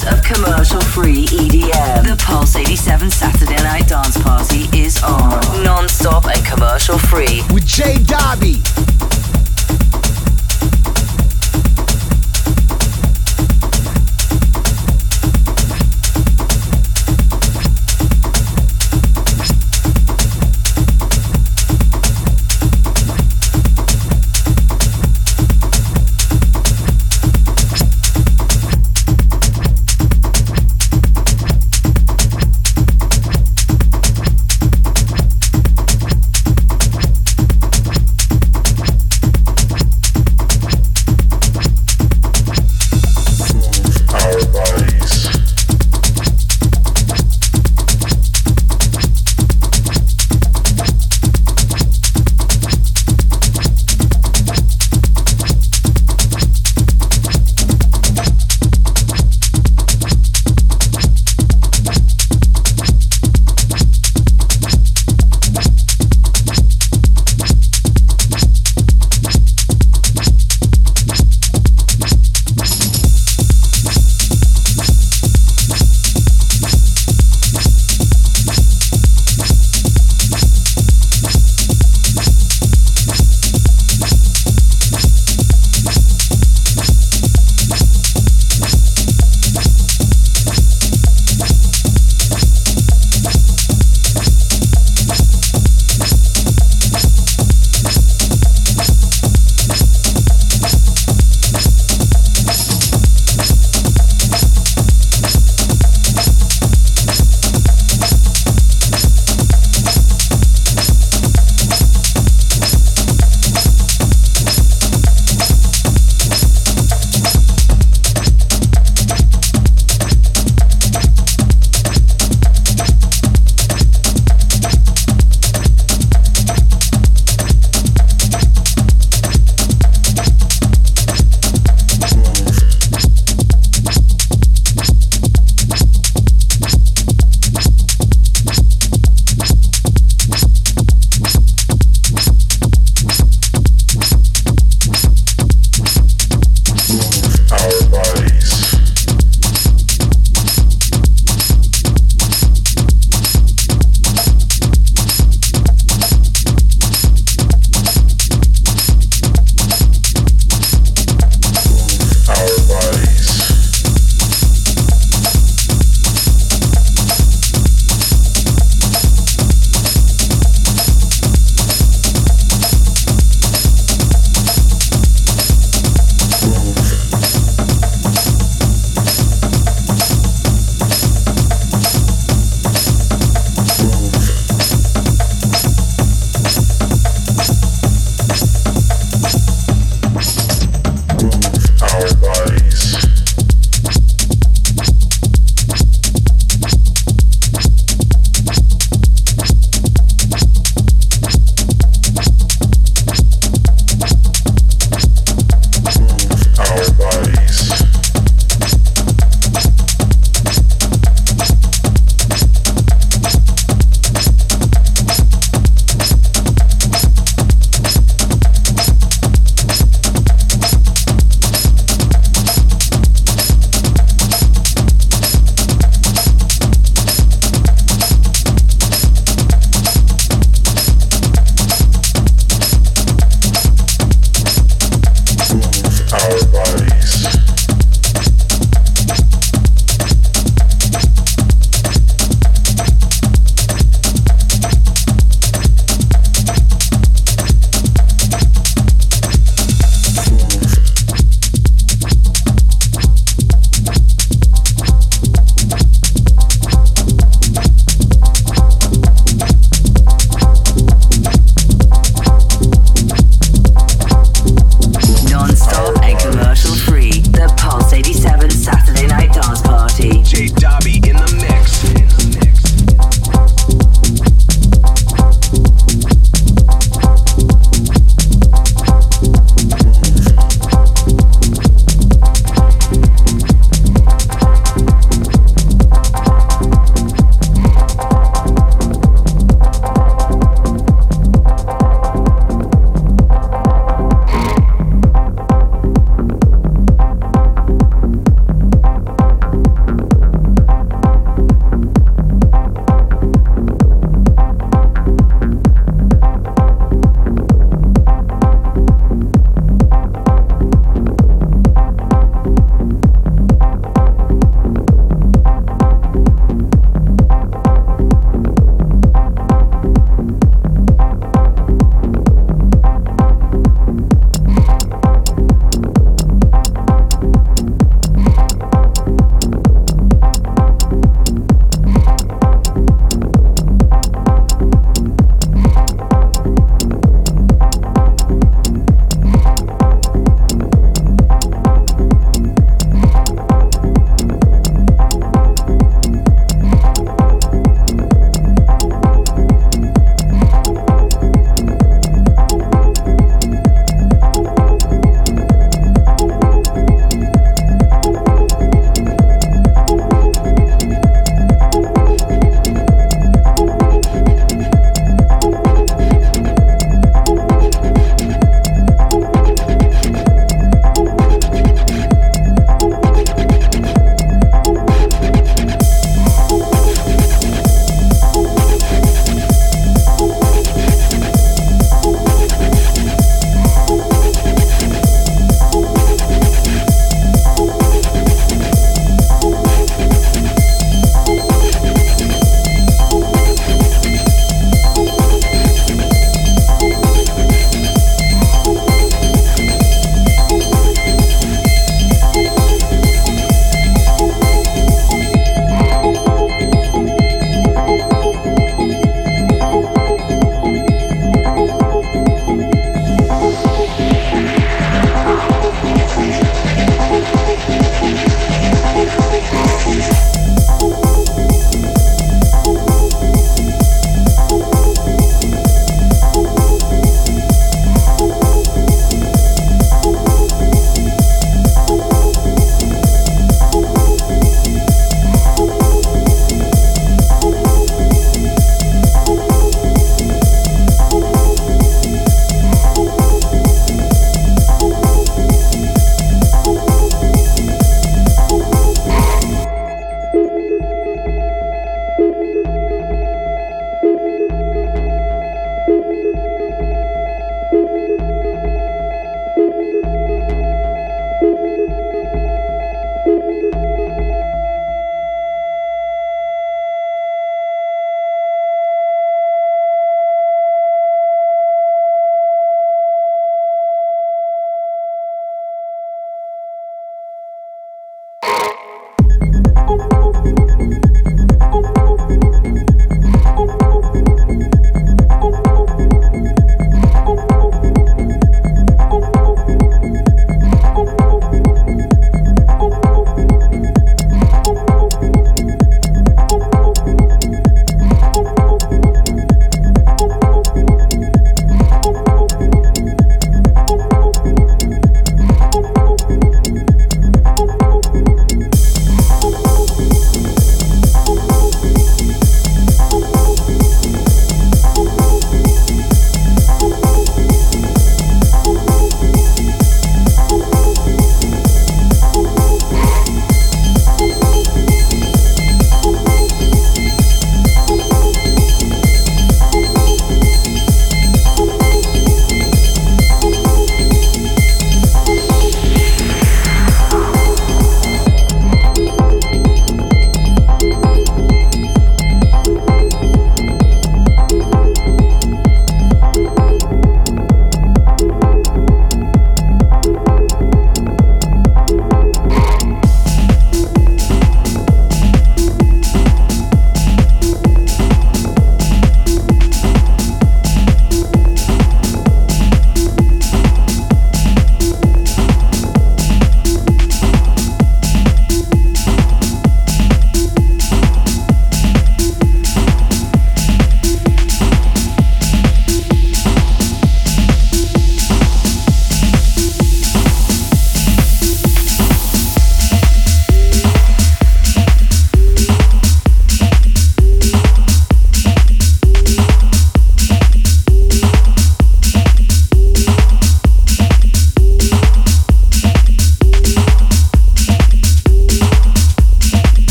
hours of commercial free EDM. The Pulse 87 Saturday Night Dance Party is on. Non stop and commercial free. With J Dobby.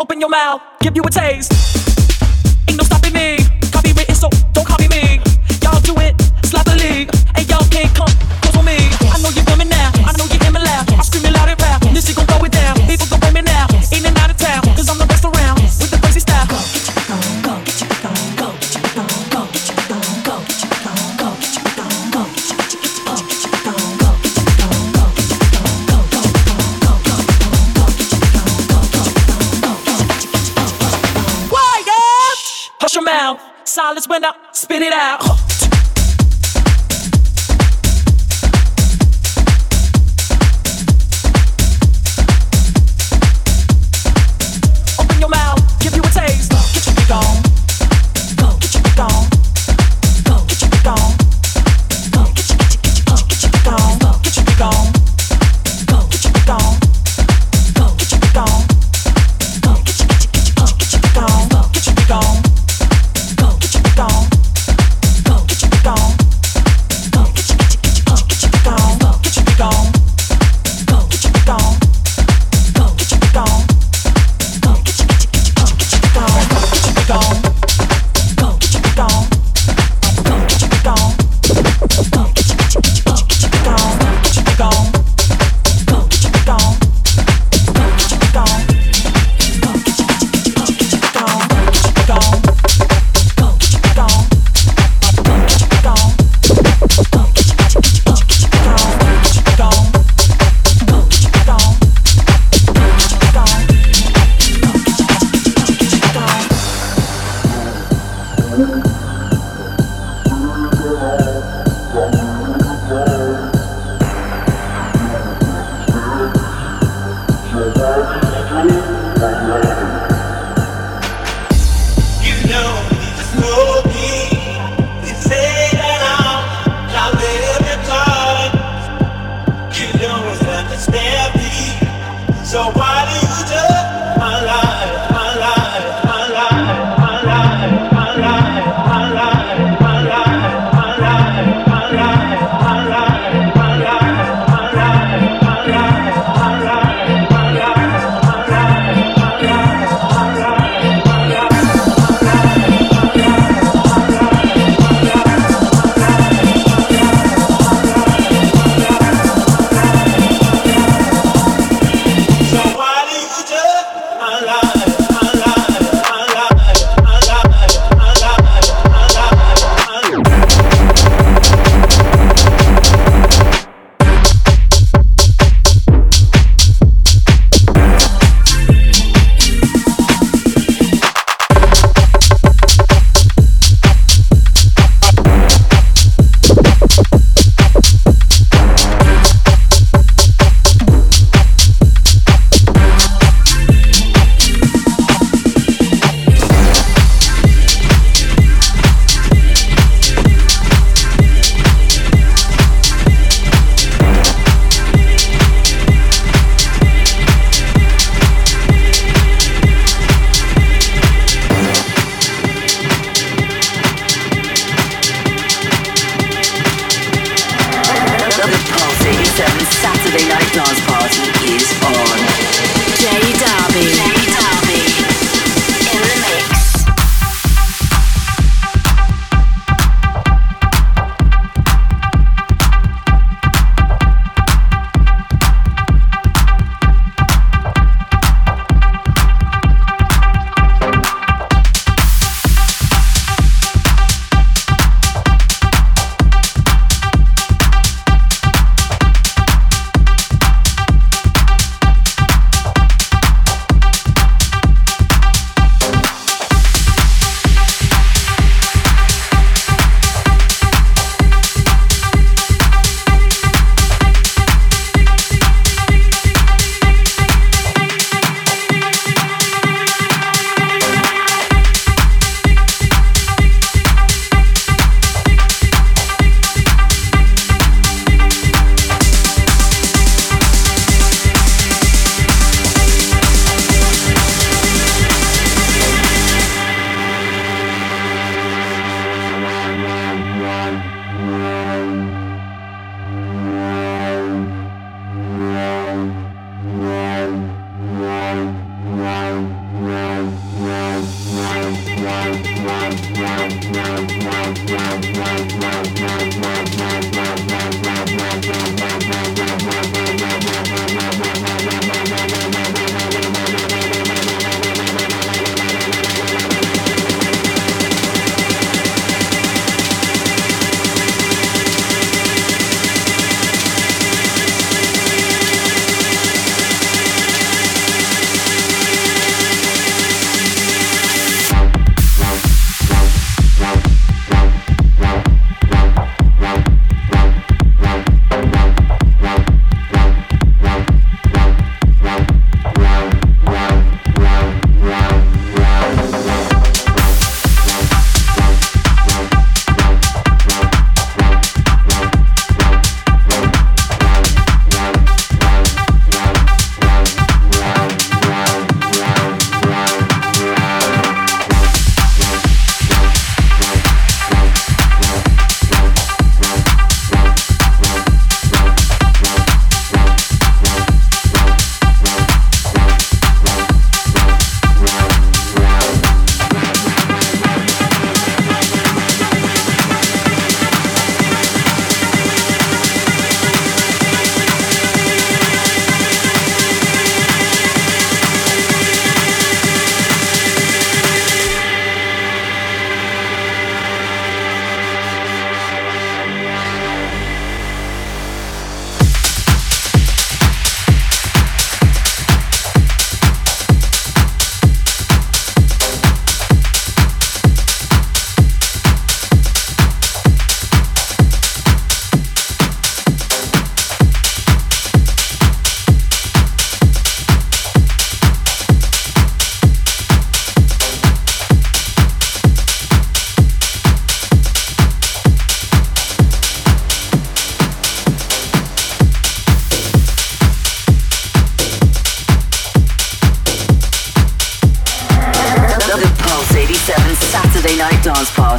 Open your mouth, give you a taste. when I spit it out.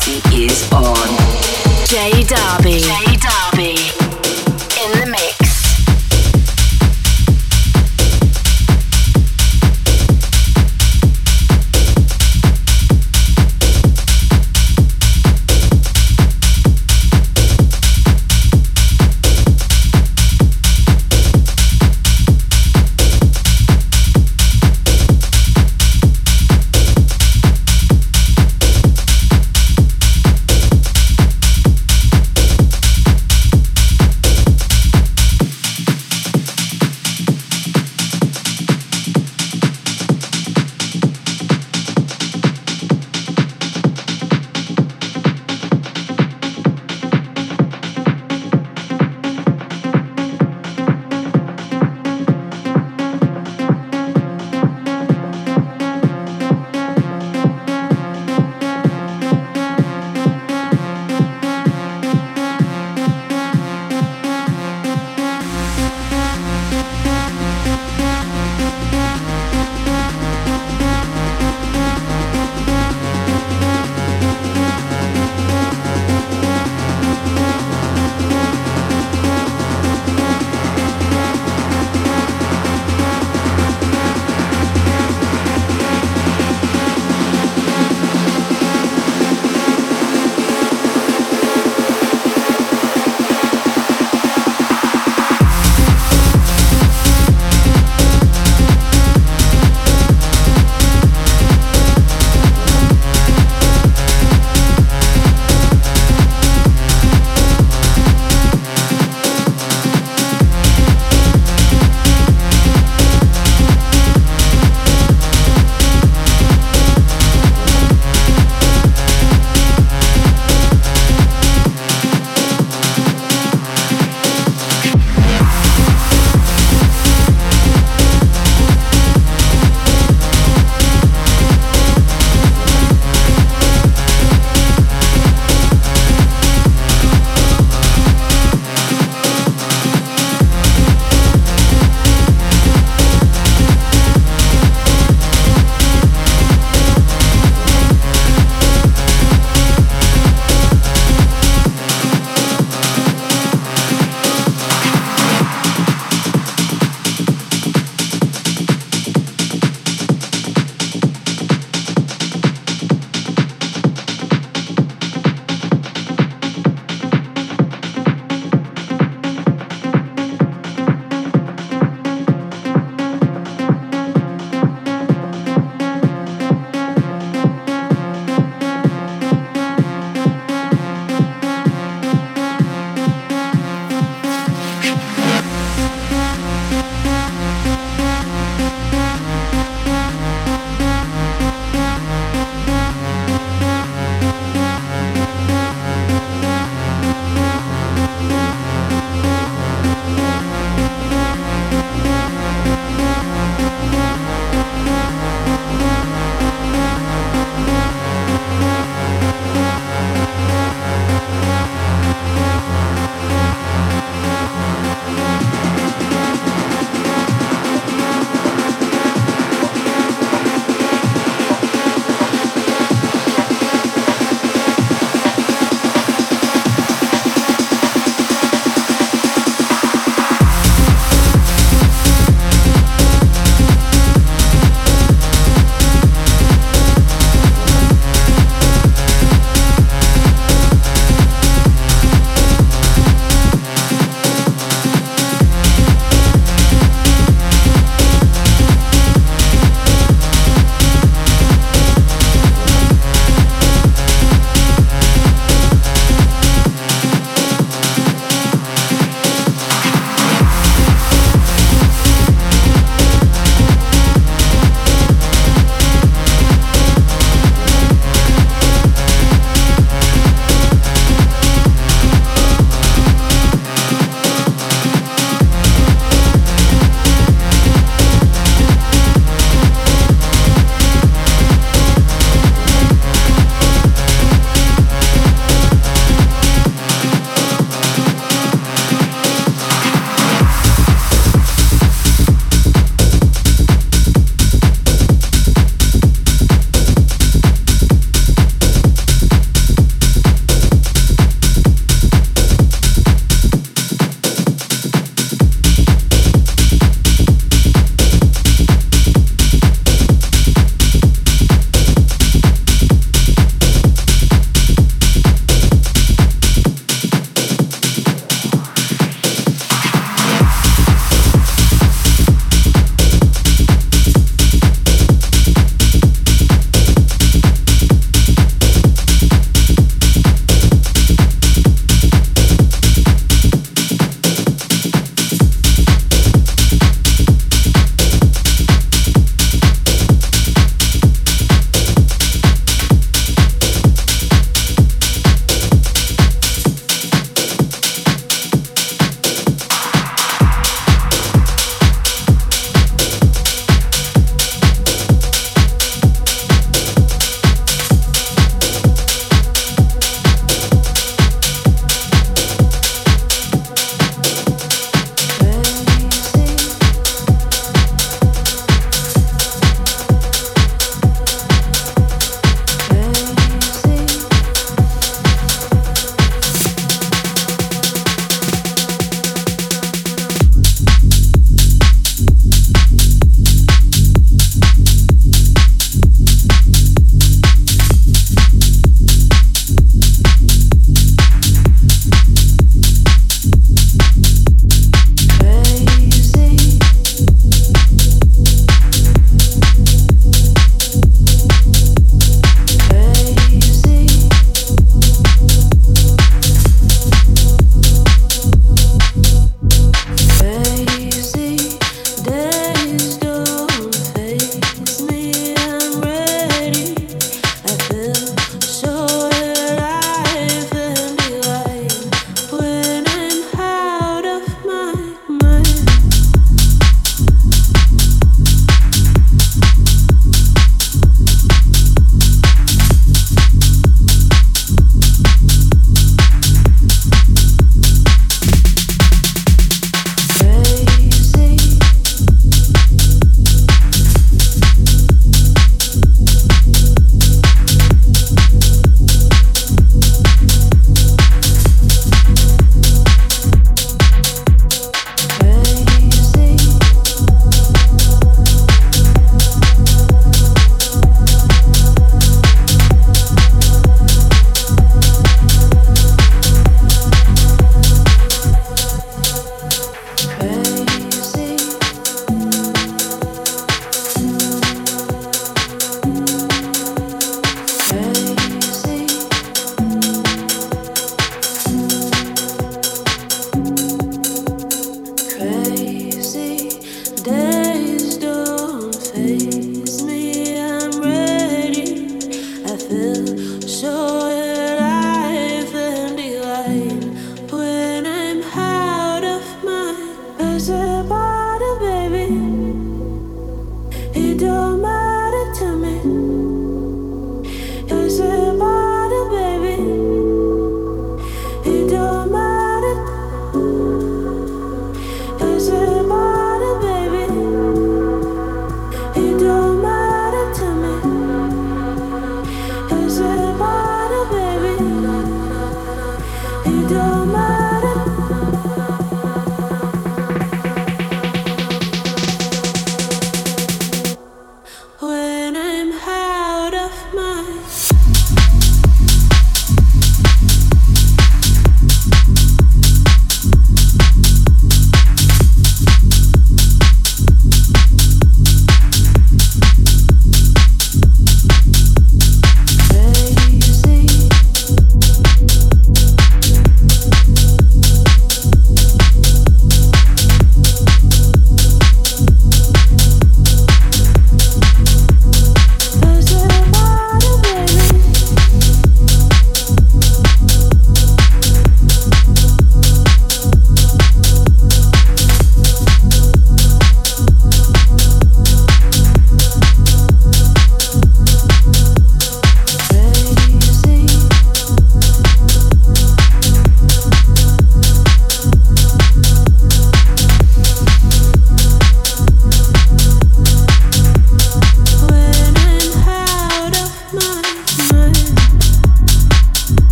Party is on. J Darby. J Darby.